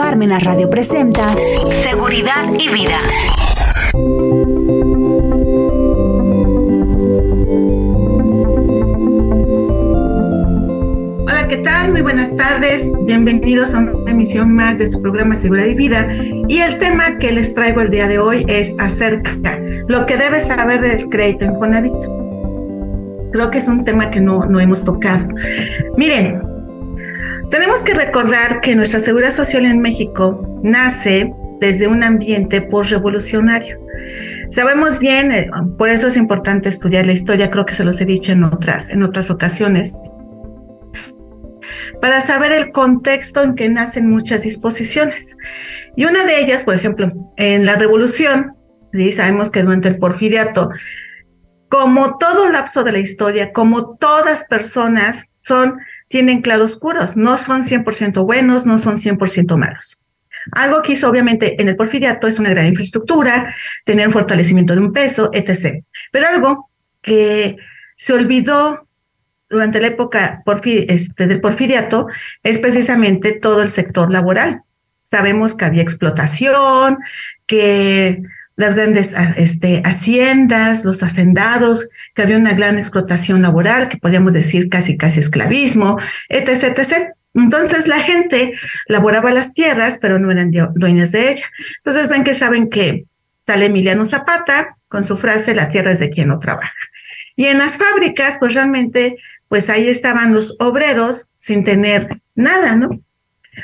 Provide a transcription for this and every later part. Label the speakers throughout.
Speaker 1: Parmenas Radio presenta Seguridad y Vida.
Speaker 2: Hola, ¿qué tal? Muy buenas tardes. Bienvenidos a una emisión más de su programa Seguridad y Vida. Y el tema que les traigo el día de hoy es acerca lo que debes saber del crédito Infonavit. Creo que es un tema que no, no hemos tocado. Miren, tenemos que recordar que nuestra seguridad social en México nace desde un ambiente post-revolucionario. Sabemos bien, eh, por eso es importante estudiar la historia, creo que se los he dicho en otras, en otras ocasiones, para saber el contexto en que nacen muchas disposiciones. Y una de ellas, por ejemplo, en la revolución, ¿sí? sabemos que durante el porfiriato, como todo lapso de la historia, como todas personas son tienen claroscuros, no son 100% buenos, no son 100% malos. Algo que hizo obviamente en el porfiriato es una gran infraestructura, tener un fortalecimiento de un peso, etc. Pero algo que se olvidó durante la época este, del porfiriato es precisamente todo el sector laboral. Sabemos que había explotación, que las grandes ah, este, haciendas, los hacendados, que había una gran explotación laboral, que podríamos decir casi casi esclavismo, etc, etc. Entonces la gente laboraba las tierras, pero no eran dueñas de ella. Entonces ven que saben que sale Emiliano Zapata con su frase, la tierra es de quien no trabaja. Y en las fábricas, pues realmente, pues ahí estaban los obreros sin tener nada, ¿no?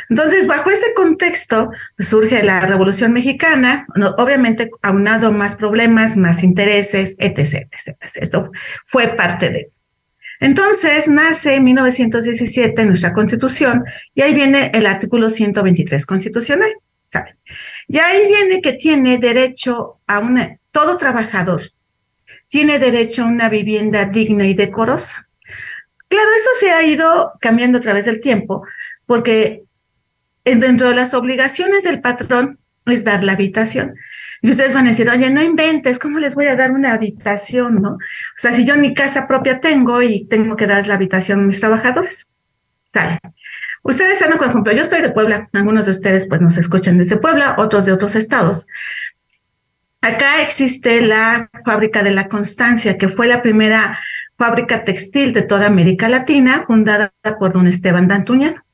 Speaker 2: Entonces, bajo ese contexto, pues, surge la Revolución Mexicana, obviamente aunado más problemas, más intereses, etc, etc, Esto fue parte de. Entonces, nace en 1917 nuestra Constitución y ahí viene el artículo 123 constitucional, ¿saben? Y ahí viene que tiene derecho a una, todo trabajador tiene derecho a una vivienda digna y decorosa. Claro, eso se ha ido cambiando a través del tiempo, porque dentro de las obligaciones del patrón es dar la habitación. Y ustedes van a decir, oye, no inventes, ¿cómo les voy a dar una habitación, no? O sea, si yo ni casa propia tengo y tengo que dar la habitación a mis trabajadores. Sale. Ustedes saben, por ejemplo, yo estoy de Puebla, algunos de ustedes pues nos escuchan desde Puebla, otros de otros estados. Acá existe la fábrica de la Constancia, que fue la primera fábrica textil de toda América Latina, fundada por don Esteban Dantuñano.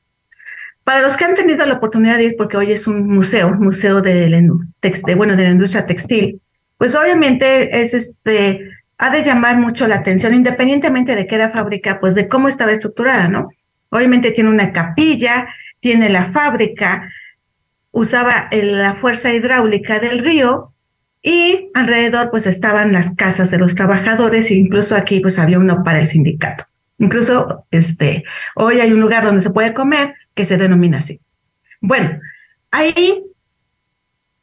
Speaker 2: Para los que han tenido la oportunidad de ir, porque hoy es un museo, museo de, la, de la industria textil, pues obviamente es este, ha de llamar mucho la atención, independientemente de que era fábrica, pues de cómo estaba estructurada, ¿no? Obviamente tiene una capilla, tiene la fábrica, usaba la fuerza hidráulica del río y alrededor pues estaban las casas de los trabajadores e incluso aquí pues había uno para el sindicato. Incluso este, hoy hay un lugar donde se puede comer que se denomina así. Bueno, ahí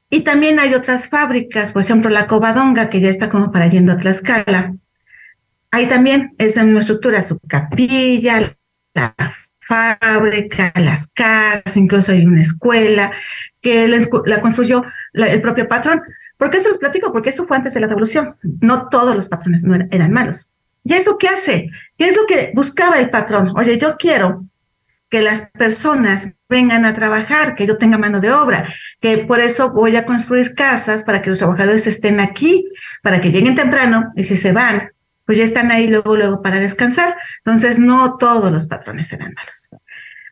Speaker 2: y también hay otras fábricas, por ejemplo, la Covadonga, que ya está como para yendo a Tlaxcala. Ahí también es en una estructura, su capilla, la fábrica, las casas, incluso hay una escuela que la, construyó el propio patrón. ¿Por qué se los platico? Porque eso fue antes de la revolución. No todos los patrones no eran malos. ¿Y eso qué hace? ¿Qué es lo que buscaba el patrón? Oye, yo quiero que las personas vengan a trabajar, que yo tenga mano de obra, que por eso voy a construir casas para que los trabajadores estén aquí, para que lleguen temprano y si se van, pues ya están ahí luego, luego para descansar. Entonces, no todos los patrones eran malos.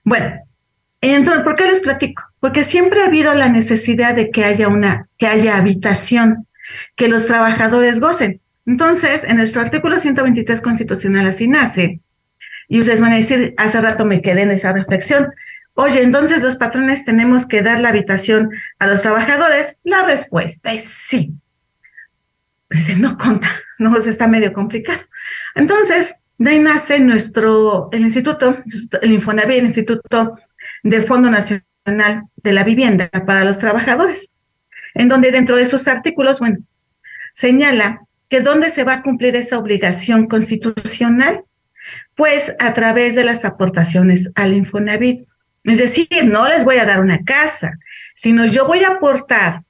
Speaker 2: Bueno, entonces, ¿por qué les platico? Porque siempre ha habido la necesidad de que haya una, que haya habitación, que los trabajadores gocen. Entonces, en nuestro artículo 123 constitucional así nace. Y ustedes van a decir, hace rato me quedé en esa reflexión. Oye, entonces los patrones tenemos que dar la habitación a los trabajadores. La respuesta es sí. Pues no conta, no, está medio complicado. Entonces, de ahí nace nuestro, el instituto, el Infonavit, el Instituto del Fondo Nacional de la Vivienda para los Trabajadores, en donde dentro de esos artículos, bueno, señala que dónde se va a cumplir esa obligación constitucional, pues a través de las aportaciones al Infonavit. Es decir, no les voy a dar una casa, sino yo voy a aportar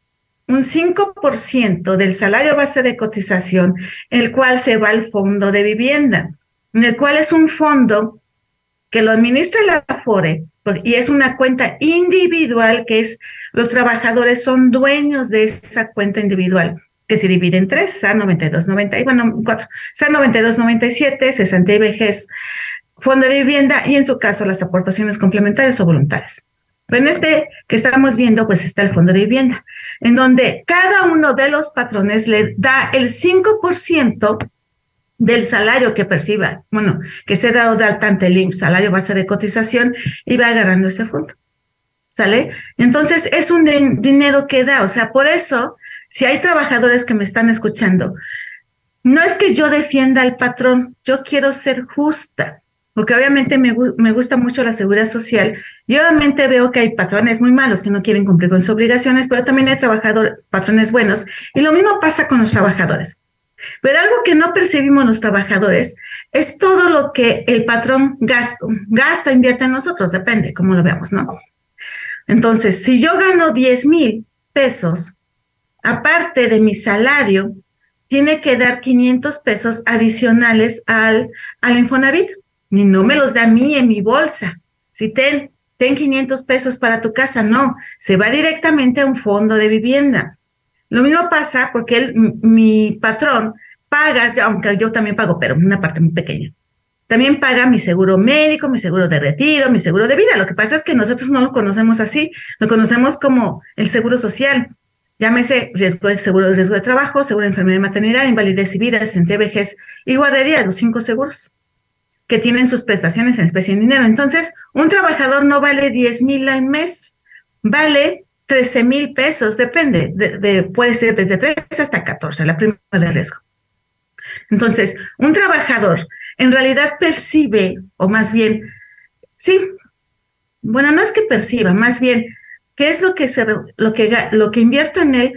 Speaker 2: un 5% del salario base de cotización, el cual se va al fondo de vivienda, en el cual es un fondo que lo administra la AFORE y es una cuenta individual que es, los trabajadores son dueños de esa cuenta individual que se divide en tres, SAR 92, 90, y bueno, cuatro, SAR 92, 97, 60 y vejez, fondo de vivienda y en su caso las aportaciones complementarias o voluntarias. Pero en este que estamos viendo, pues está el fondo de vivienda, en donde cada uno de los patrones le da el 5% del salario que perciba, bueno, que se da de alta ante el salario base de cotización, y va agarrando ese fondo. ¿Sale? Entonces es un dinero que da, o sea, por eso, si hay trabajadores que me están escuchando, no es que yo defienda al patrón, yo quiero ser justa porque obviamente me, gusta mucho la seguridad social y obviamente veo que hay patrones muy malos que no quieren cumplir con sus obligaciones, pero también hay trabajadores, patrones buenos y lo mismo pasa con los trabajadores. Pero algo que no percibimos los trabajadores es todo lo que el patrón gasta, gasta invierte en nosotros, depende cómo lo veamos, ¿no? Entonces, si yo gano 10 mil pesos, aparte de mi salario, tiene que dar 500 pesos adicionales al, al Infonavit ni no me los da a mí en mi bolsa. Si ten, ten 500 pesos para tu casa, no, se va directamente a un fondo de vivienda. Lo mismo pasa porque él, mi patrón paga, aunque yo también pago, pero una parte muy pequeña. También paga mi seguro médico, mi seguro de retiro, mi seguro de vida. Lo que pasa es que nosotros no lo conocemos así, lo conocemos como el seguro social. Llámese riesgo de seguro de riesgo de trabajo, seguro de enfermedad y maternidad, invalidez y vida, en vejez y guardería, los cinco seguros que tienen sus prestaciones en especie de dinero. Entonces, un trabajador no vale 10 mil al mes, vale 13 mil pesos, depende, de, puede ser desde 3 hasta 14, la prima de riesgo. Entonces, un trabajador en realidad percibe, o más bien, sí, bueno, no es que perciba, más bien, ¿qué es lo que, se, lo que, lo que invierto en él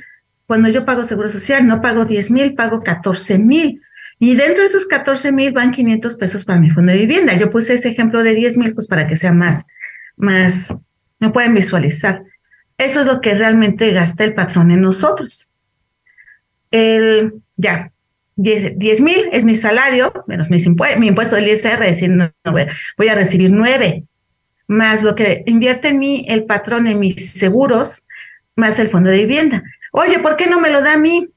Speaker 2: cuando yo pago seguro social? No pago 10 mil, pago 14 mil y dentro de esos 14 mil van 500 pesos para mi fondo de vivienda. Yo puse este ejemplo de 10 mil, pues para que sea más, más, no pueden visualizar. Eso es lo que realmente gasta el patrón en nosotros. El, ya, 10 mil es mi salario, menos mis mi impuesto del ISR, decir, voy, a recibir 9, más lo que invierte en mí el patrón en mis seguros, más el fondo de vivienda. Oye, ¿por qué no me lo da a mí?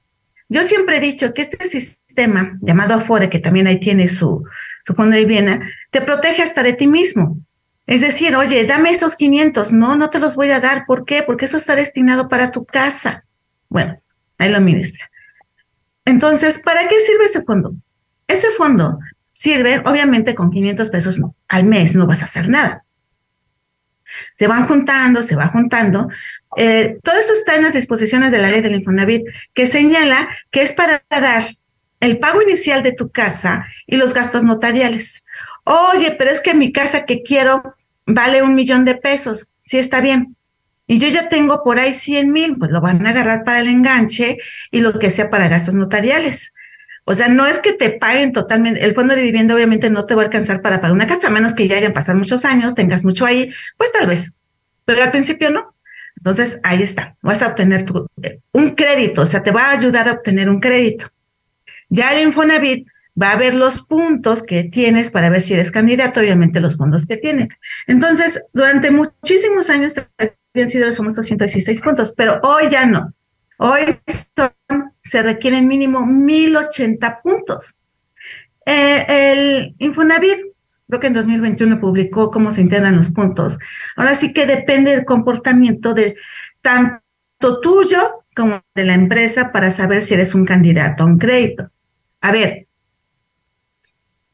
Speaker 2: Yo siempre he dicho que este sistema llamado Afore, que también ahí tiene su, su fondo de vivienda, te protege hasta de ti mismo. Es decir, oye, dame esos 500. No, no te los voy a dar. ¿Por qué? Porque eso está destinado para tu casa. Bueno, ahí lo administra. Entonces, ¿para qué sirve ese fondo? Ese fondo sirve, obviamente, con 500 pesos al mes no vas a hacer nada. Se van juntando, se va juntando, eh, todo esto está en las disposiciones de la ley del Infonavit, que señala que es para dar el pago inicial de tu casa y los gastos notariales. Oye, pero es que mi casa que quiero vale un millón de pesos. Sí, está bien. Y yo ya tengo por ahí 100 mil, pues lo van a agarrar para el enganche y lo que sea para gastos notariales. O sea, no es que te paguen totalmente, el fondo de vivienda obviamente no te va a alcanzar para pagar una casa, a menos que ya hayan pasado muchos años, tengas mucho ahí, pues tal vez. Pero al principio no. Entonces, ahí está, vas a obtener eh, un crédito, o sea, te va a ayudar a obtener un crédito. Ya el Infonavit va a ver los puntos que tienes para ver si eres candidato, obviamente los fondos que tiene. Entonces, durante muchísimos años habían sido los famosos 116 puntos, pero hoy ya no. Hoy se requieren mínimo 1080 puntos. Eh, el Infonavit creo que en 2021 publicó cómo se integran los puntos. Ahora sí que depende del comportamiento de tanto tuyo como de la empresa para saber si eres un candidato a un crédito. A ver,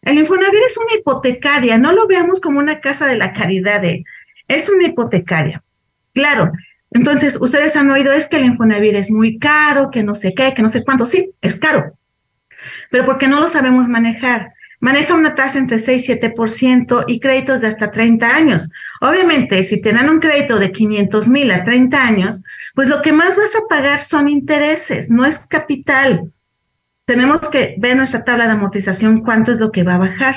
Speaker 2: el Infonavit es una hipotecaria, no lo veamos como una casa de la caridad, de, es una hipotecaria. Claro, entonces ustedes han oído es que el Infonavit es muy caro, que no sé qué, que no sé cuánto, sí, es caro, pero porque no lo sabemos manejar maneja una tasa entre 6 y 7% y créditos de hasta 30 años. Obviamente, si te dan un crédito de 500 mil a 30 años, pues lo que más vas a pagar son intereses, no es capital. Tenemos que ver nuestra tabla de amortización, cuánto es lo que va a bajar.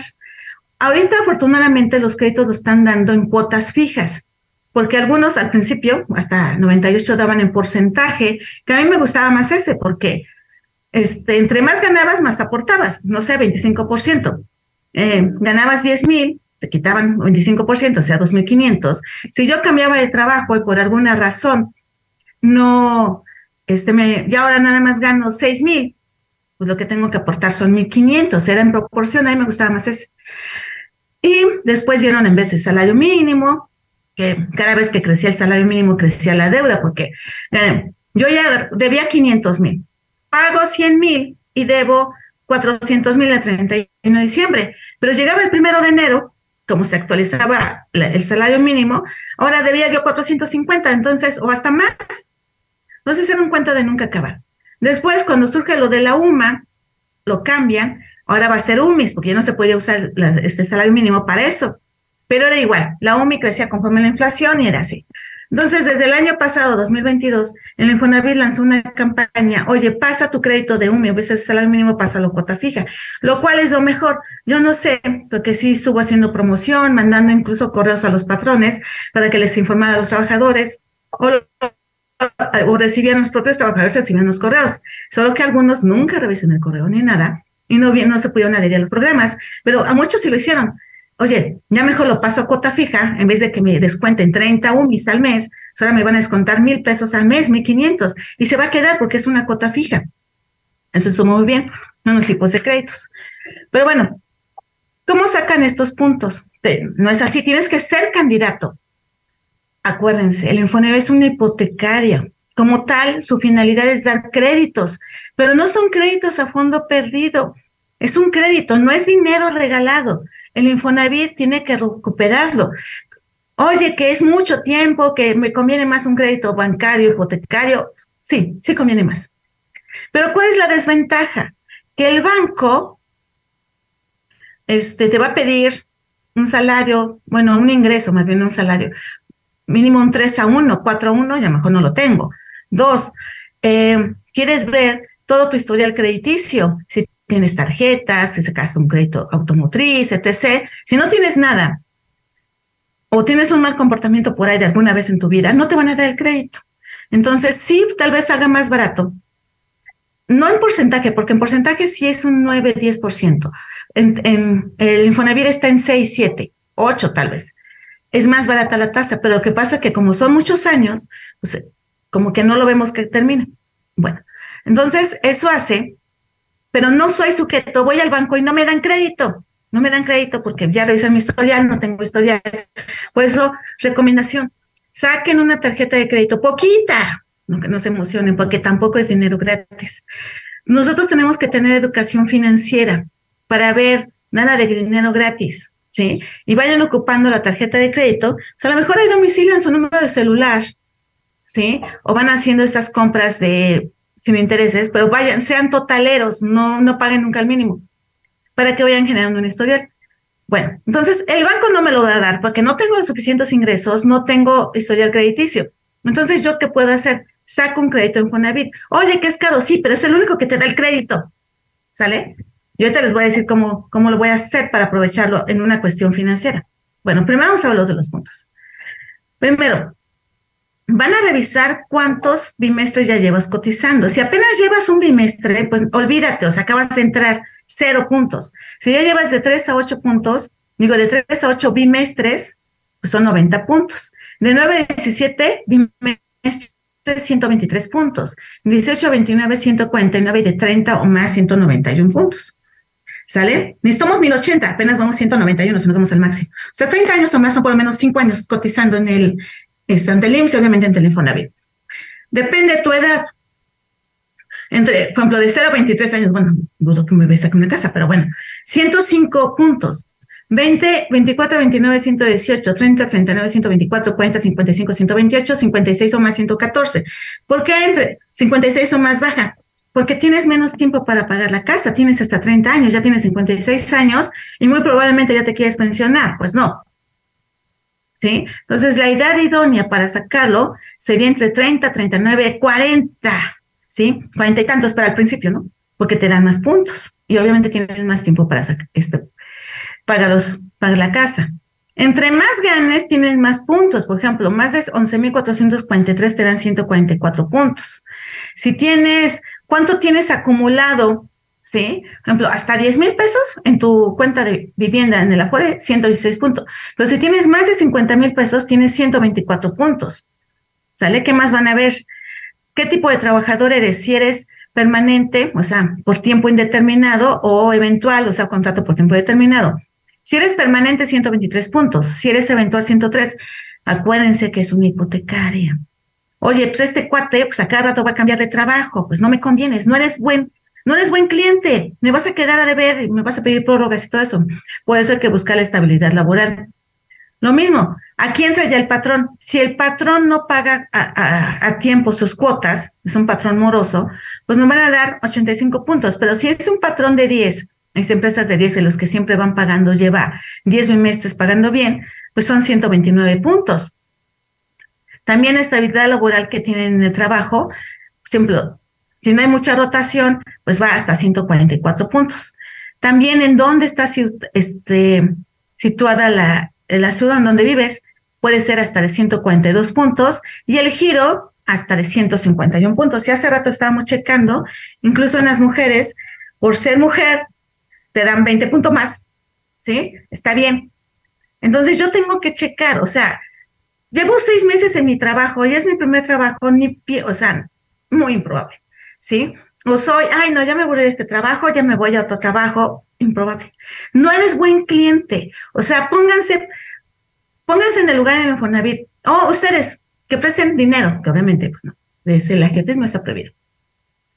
Speaker 2: Ahorita, afortunadamente, los créditos lo están dando en cuotas fijas, porque algunos al principio, hasta 98 daban en porcentaje, que a mí me gustaba más ese, porque este, entre más ganabas, más aportabas, no sé, 25%. Eh, ganabas 10 mil, te quitaban 25%, o sea, 2.500. Si yo cambiaba de trabajo y por alguna razón no, este, me, ya ahora nada más gano 6.000, pues lo que tengo que aportar son 1.500, era en proporción, a mí me gustaba más ese. Y después dieron en vez de salario mínimo, que cada vez que crecía el salario mínimo crecía la deuda, porque eh, yo ya debía 500 mil, pago 100 mil y debo 400 mil a 31 de diciembre, pero llegaba el primero de enero, como se actualizaba el salario mínimo, ahora debía yo 450, entonces, o hasta más. Entonces era un cuento de nunca acabar. Después, cuando surge lo de la UMA, lo cambian, ahora va a ser UMIS, porque ya no se puede usar este salario mínimo para eso. Pero era igual, la UMI crecía conforme la inflación y era así. Entonces, desde el año pasado, 2022, el Infonavit lanzó una campaña, oye, pasa tu crédito de UMI, a veces salario mínimo pasa la cuota fija, lo cual es lo mejor. Yo no sé, porque sí estuvo haciendo promoción, mandando incluso correos a los patrones para que les informara a los trabajadores, o, o recibían los propios trabajadores, recibían los correos, solo que algunos nunca revisan el correo ni nada, y no, no se pudieron adherir a los programas, pero a muchos sí lo hicieron oye, ya mejor lo paso a cuota fija, en vez de que me descuenten 30 UMIs al mes, ahora me van a descontar mil pesos al mes, mil quinientos, y se va a quedar porque es una cuota fija. Eso es muy bien, no los tipos de créditos. Pero bueno, ¿cómo sacan estos puntos? No es así, tienes que ser candidato. Acuérdense, el Infonavit es una hipotecaria. Como tal, su finalidad es dar créditos, pero no son créditos a fondo perdido. Es un crédito, no es dinero regalado. El Infonavit tiene que recuperarlo. Oye, que es mucho tiempo, que me conviene más un crédito bancario, hipotecario. Sí, sí conviene más. Pero ¿cuál es la desventaja? Que el banco este, te va a pedir un salario, bueno, un ingreso, más bien un salario, mínimo un 3 a 1, 4 a 1, y a lo mejor no lo tengo. Dos, eh, quieres ver todo tu historial crediticio, si tienes tarjetas, si sacaste un crédito automotriz, etc. Si no tienes nada o tienes un mal comportamiento por ahí de alguna vez en tu vida, no te van a dar el crédito. Entonces, sí, tal vez salga más barato. No en porcentaje, porque en porcentaje sí es un 9, 10%. En, el Infonavit está en 6, 7, 8 tal vez. Es más barata la tasa, pero lo que pasa es que como son muchos años, pues como que no lo vemos que termine. Bueno, entonces eso hace pero no soy sujeto, voy al banco y no me dan crédito. No me dan crédito porque ya revisan mi historial, no tengo historial. Por eso, recomendación, saquen una tarjeta de crédito, poquita, no que no se emocionen, porque tampoco es dinero gratis. Nosotros tenemos que tener educación financiera para ver nada de dinero gratis, ¿sí? Y vayan ocupando la tarjeta de crédito, o sea, a lo mejor hay domicilio en su número de celular, ¿sí? O van haciendo esas compras de sin intereses, pero vayan, sean totaleros, no, no paguen nunca el mínimo, para que vayan generando un historial. Bueno, entonces el banco no me lo va a dar porque no tengo los suficientes ingresos, no tengo historial crediticio. Entonces, ¿yo qué puedo hacer? Saco un crédito en Fonavit. Oye, que es caro, sí, pero es el único que te da el crédito. ¿Sale? Yo ahorita les voy a decir cómo, cómo lo voy a hacer para aprovecharlo en una cuestión financiera. Bueno, primero vamos a hablar de los puntos. Primero, van a revisar cuántos bimestres ya llevas cotizando. Si apenas llevas un bimestre, pues olvídate, o sea, acabas de entrar cero puntos. Si ya llevas de tres a ocho puntos, digo, de tres a ocho bimestres, pues son 90 puntos. De 9 a 17 bimestres, 123 puntos. 18 a 29, 149 y de 30 o más, 191 puntos. ¿Sale? Necesitamos 1080, apenas vamos 191 si nos vamos al máximo. O sea, 30 años o más son por lo menos 5 años cotizando en el, está IMSS y obviamente ante el Infonavit. Depende de tu edad. Entre, por ejemplo, de 0 a 23 años, bueno, dudo que me ves aquí una casa, pero bueno, 105 puntos. 20, 24, 29, 118, 30, 39, 124, 40, 55, 128, 56 o más 114. ¿Por qué entre 56 o más baja? Porque tienes menos tiempo para pagar la casa, tienes hasta 30 años, ya tienes 56 años y muy probablemente ya te quieres pensionar. Pues no, ¿sí? Entonces, la edad idónea para sacarlo sería entre 30, 39, 40, ¿sí? 40 y tantos para el principio, ¿no? Porque te dan más puntos y obviamente tienes más tiempo para sacar este, pagar, los, pagar la casa. Entre más ganes, tienes más puntos. Por ejemplo, más de 11.443 te dan 144 puntos. Si tienes, ¿cuánto tienes acumulado ¿sí? Por ejemplo, hasta 10 mil pesos en tu cuenta de vivienda en el Afore, 116 puntos. Pero si tienes más de 50 mil pesos, tienes 124 puntos. ¿Sale? ¿Qué más van a ver? ¿Qué tipo de trabajador eres? Si eres permanente, o sea, por tiempo indeterminado o eventual, o sea, contrato por tiempo determinado. Si eres permanente, 123 puntos. Si eres eventual, 103. Acuérdense que es una hipotecaria. Oye, pues este cuate, pues a cada rato va a cambiar de trabajo, pues no me convienes, no eres buen no eres buen cliente, me vas a quedar a deber, me vas a pedir prórrogas y todo eso. Por eso hay que buscar la estabilidad laboral. Lo mismo, aquí entra ya el patrón. Si el patrón no paga a, tiempo sus cuotas, es un patrón moroso, pues me van a dar 85 puntos. Pero si es un patrón de 10, hay empresas de 10 en los que siempre van pagando, lleva 10 bimestres pagando bien, pues son 129 puntos. También estabilidad laboral que tienen en el trabajo, por ejemplo, si no hay mucha rotación, pues va hasta 144 puntos. También en dónde está este, situada la, la ciudad en donde vives, puede ser hasta de 142 puntos y el giro hasta de 151 puntos. Si hace rato estábamos checando, incluso en las mujeres, por ser mujer, te dan 20 puntos más, ¿sí? Está bien. Entonces yo tengo que checar, o sea, llevo seis meses en mi trabajo y es mi primer trabajo, ni pie, o sea, muy improbable. ¿Sí? O soy, ay, no, ya me voy de este trabajo, ya me voy a otro trabajo, improbable. No eres buen cliente. O sea, pónganse, pónganse en el lugar de Infonavit. O ustedes que presten dinero, que obviamente, pues no, desde gente no está prohibido.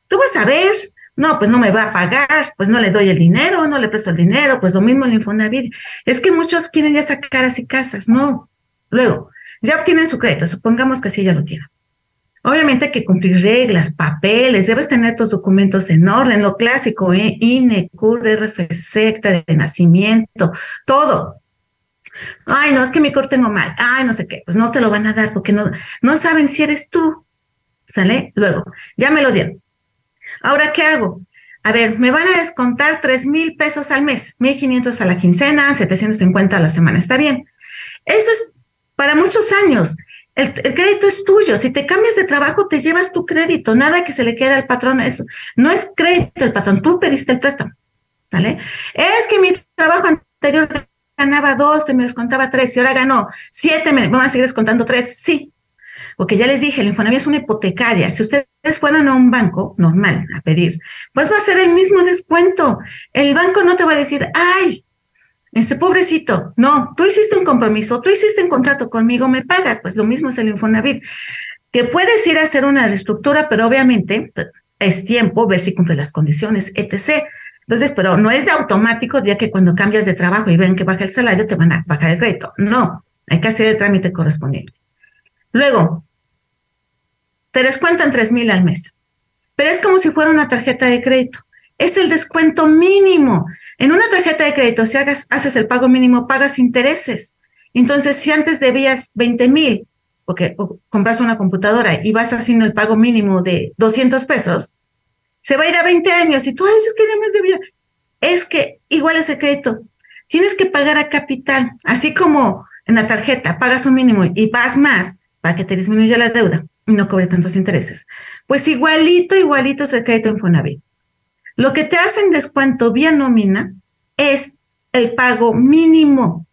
Speaker 2: Tú vas a ver, no, pues no me va a pagar, pues no le doy el dinero, no le presto el dinero, pues lo mismo el Infonavit. Es que muchos quieren ya sacar así casas, no. Luego, ya obtienen su crédito, supongamos que sí ya lo tienen. Obviamente hay que cumplir reglas, papeles, debes tener tus documentos en orden, lo clásico, ¿eh? INE, CUR, RFC, acta de nacimiento, todo. Ay, no, es que mi corte tengo mal. Ay, no sé qué. Pues no te lo van a dar porque no, no saben si eres tú. ¿Sale? Luego, ya me lo dieron. Ahora, ¿qué hago? A ver, me van a descontar tres mil pesos al mes, mil quinientos a la quincena, 750 a la semana. Está bien. Eso es para muchos años. El, crédito es tuyo. Si te cambias de trabajo, te llevas tu crédito. Nada que se le quede al patrón. Eso no es crédito el patrón. Tú pediste el préstamo. ¿Sale? Es que mi trabajo anterior ganaba 12, me descontaba 3 y ahora ganó 7, me van a seguir descontando 3. Sí. Porque ya les dije, el Infonavit es una hipotecaria. Si ustedes fueran a un banco normal a pedir, pues va a ser el mismo descuento. El banco no te va a decir, ay, este pobrecito, no, tú hiciste un compromiso, tú hiciste un contrato conmigo, me pagas, pues lo mismo es el Infonavit, que puedes ir a hacer una reestructura, pero obviamente es tiempo ver si cumple las condiciones, etc. Entonces, pero no es de automático, ya que cuando cambias de trabajo y ven que baja el salario, te van a bajar el crédito. No, hay que hacer el trámite correspondiente. Luego, te descuentan tres mil al mes, pero es como si fuera una tarjeta de crédito es el descuento mínimo. En una tarjeta de crédito, si hagas, haces el pago mínimo, pagas intereses. Entonces, si antes debías 20 mil, porque compras una computadora y vas haciendo el pago mínimo de 200 pesos, se va a ir a 20 años y tú dices que no más debía. Es que igual ese crédito, tienes que pagar a capital, así como en la tarjeta pagas un mínimo y vas más para que te disminuya la deuda y no cobre tantos intereses. Pues igualito, igualito es el crédito en Fonavit. Lo que te hacen descuento vía nómina es el pago mínimo.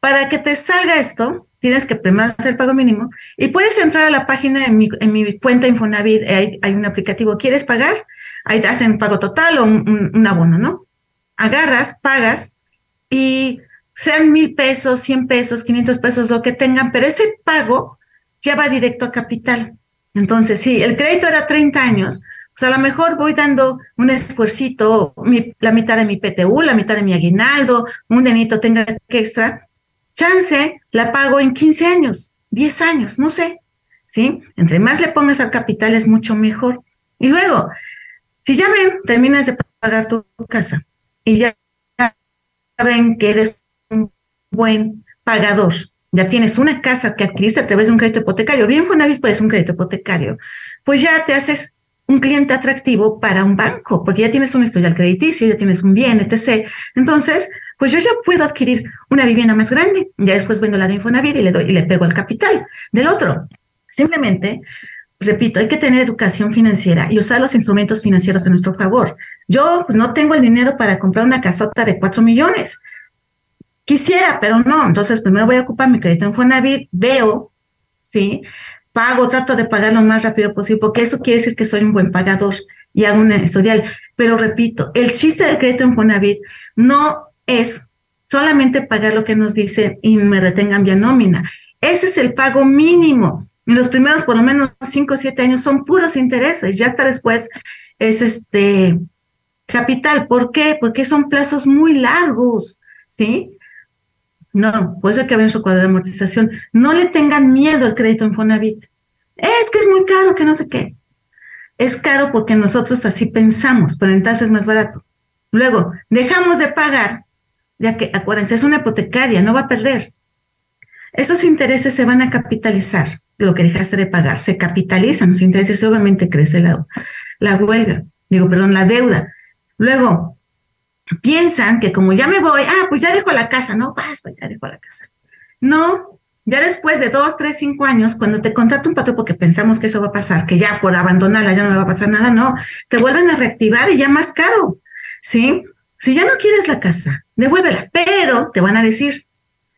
Speaker 2: Para que te salga esto, tienes que primero hacer el pago mínimo y puedes entrar a la página en mi, en mi cuenta Infonavit, hay, hay, un aplicativo, ¿quieres pagar? Ahí te hacen pago total o un, abono, ¿no? Agarras, pagas y sean mil pesos, cien pesos, quinientos pesos, lo que tengan, pero ese pago ya va directo a capital. Entonces, sí, el crédito era 30 años, o sea, a lo mejor voy dando un esfuercito, la mitad de mi PTU, la mitad de mi aguinaldo, un denito tenga que extra. Chance la pago en 15 años, 10 años, no sé. ¿Sí? Entre más le pongas al capital es mucho mejor. Y luego, si ya ven, terminas de pagar tu casa y ya ven que eres un buen pagador, ya tienes una casa que adquiriste a través de un crédito hipotecario, bien Fonavit pues un crédito hipotecario, pues ya te haces un cliente atractivo para un banco, porque ya tienes un historial crediticio, ya tienes un bien, etc. Entonces, pues yo ya puedo adquirir una vivienda más grande, ya después vendo la de Infonavit y le doy y le pego el capital del otro. Simplemente repito, hay que tener educación financiera y usar los instrumentos financieros a nuestro favor. Yo pues, no tengo el dinero para comprar una casota de cuatro millones. Quisiera, pero no. Entonces, primero voy a ocupar mi crédito en Fonavit, veo, ¿sí? Pago, trato de pagar lo más rápido posible, porque eso quiere decir que soy un buen pagador y hago una historial. Pero repito, el chiste del crédito en Fonavit no es solamente pagar lo que nos dice y me retengan vía nómina. Ese es el pago mínimo. En los primeros por lo menos cinco o siete años son puros intereses, ya hasta después es este capital. ¿Por qué? Porque son plazos muy largos, ¿sí? No, puede ser que en su cuadro de amortización. No le tengan miedo al crédito en Fonavit. Es que es muy caro, que no sé qué. Es caro porque nosotros así pensamos, pero entonces es más barato. Luego, dejamos de pagar, ya que acuérdense, es una hipotecaria, no va a perder. Esos intereses se van a capitalizar, lo que dejaste de pagar, se capitalizan los intereses obviamente crece la, la huelga, digo, perdón, la deuda. Luego, piensan que como ya me voy, ah, pues ya dejo la casa, no, pues, pues ya dejo la casa. No, ya después de dos, tres, cinco años, cuando te contrata un patrón porque pensamos que eso va a pasar, que ya por abandonarla ya no me va a pasar nada, no, te vuelven a reactivar y ya más caro, ¿sí? Si ya no quieres la casa, devuélvela, pero te van a decir,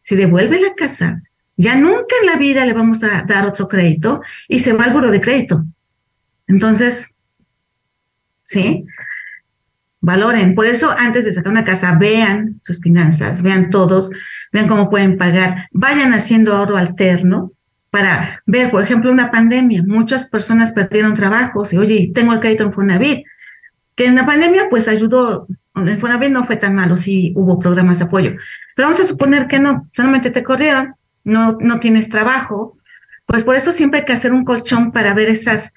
Speaker 2: si devuelve la casa, ya nunca en la vida le vamos a dar otro crédito y se va al buro de crédito. Entonces, ¿sí? Valoren. Por eso, antes de sacar una casa, vean sus finanzas, vean todos, vean cómo pueden pagar, vayan haciendo ahorro alterno para ver, por ejemplo, una pandemia. Muchas personas perdieron trabajos y, oye, tengo el crédito en Fonavit, que en la pandemia pues ayudó, en Fonavit no fue tan malo, sí hubo programas de apoyo, pero vamos a suponer que no, solamente te corrieron, no, no tienes trabajo, pues por eso siempre hay que hacer un colchón para ver esas,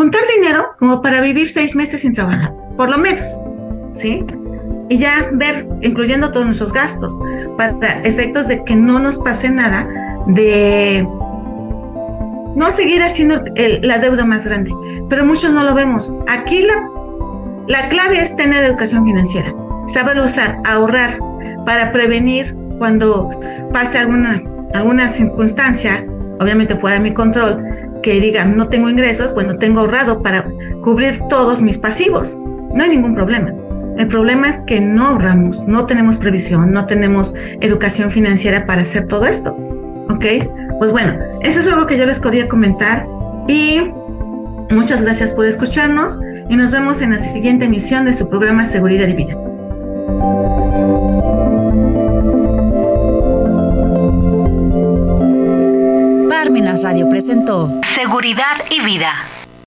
Speaker 2: juntar dinero como para vivir seis meses sin trabajar, por lo menos, ¿sí? Y ya ver, incluyendo todos nuestros gastos, para efectos de que no nos pase nada de no seguir haciendo la deuda más grande. Pero muchos no lo vemos. Aquí la, la clave es tener educación financiera, saber usar, ahorrar para prevenir cuando pase alguna, alguna circunstancia, obviamente fuera de mi control, que diga no tengo ingresos, bueno, tengo ahorrado para cubrir todos mis pasivos. No hay ningún problema. El problema es que no ahorramos, no tenemos previsión, no tenemos educación financiera para hacer todo esto. ¿Ok? Pues bueno, eso es algo que yo les quería comentar y muchas gracias por escucharnos y nos vemos en la siguiente emisión de su programa Seguridad y Vida.
Speaker 1: Radio presentó Seguridad y Vida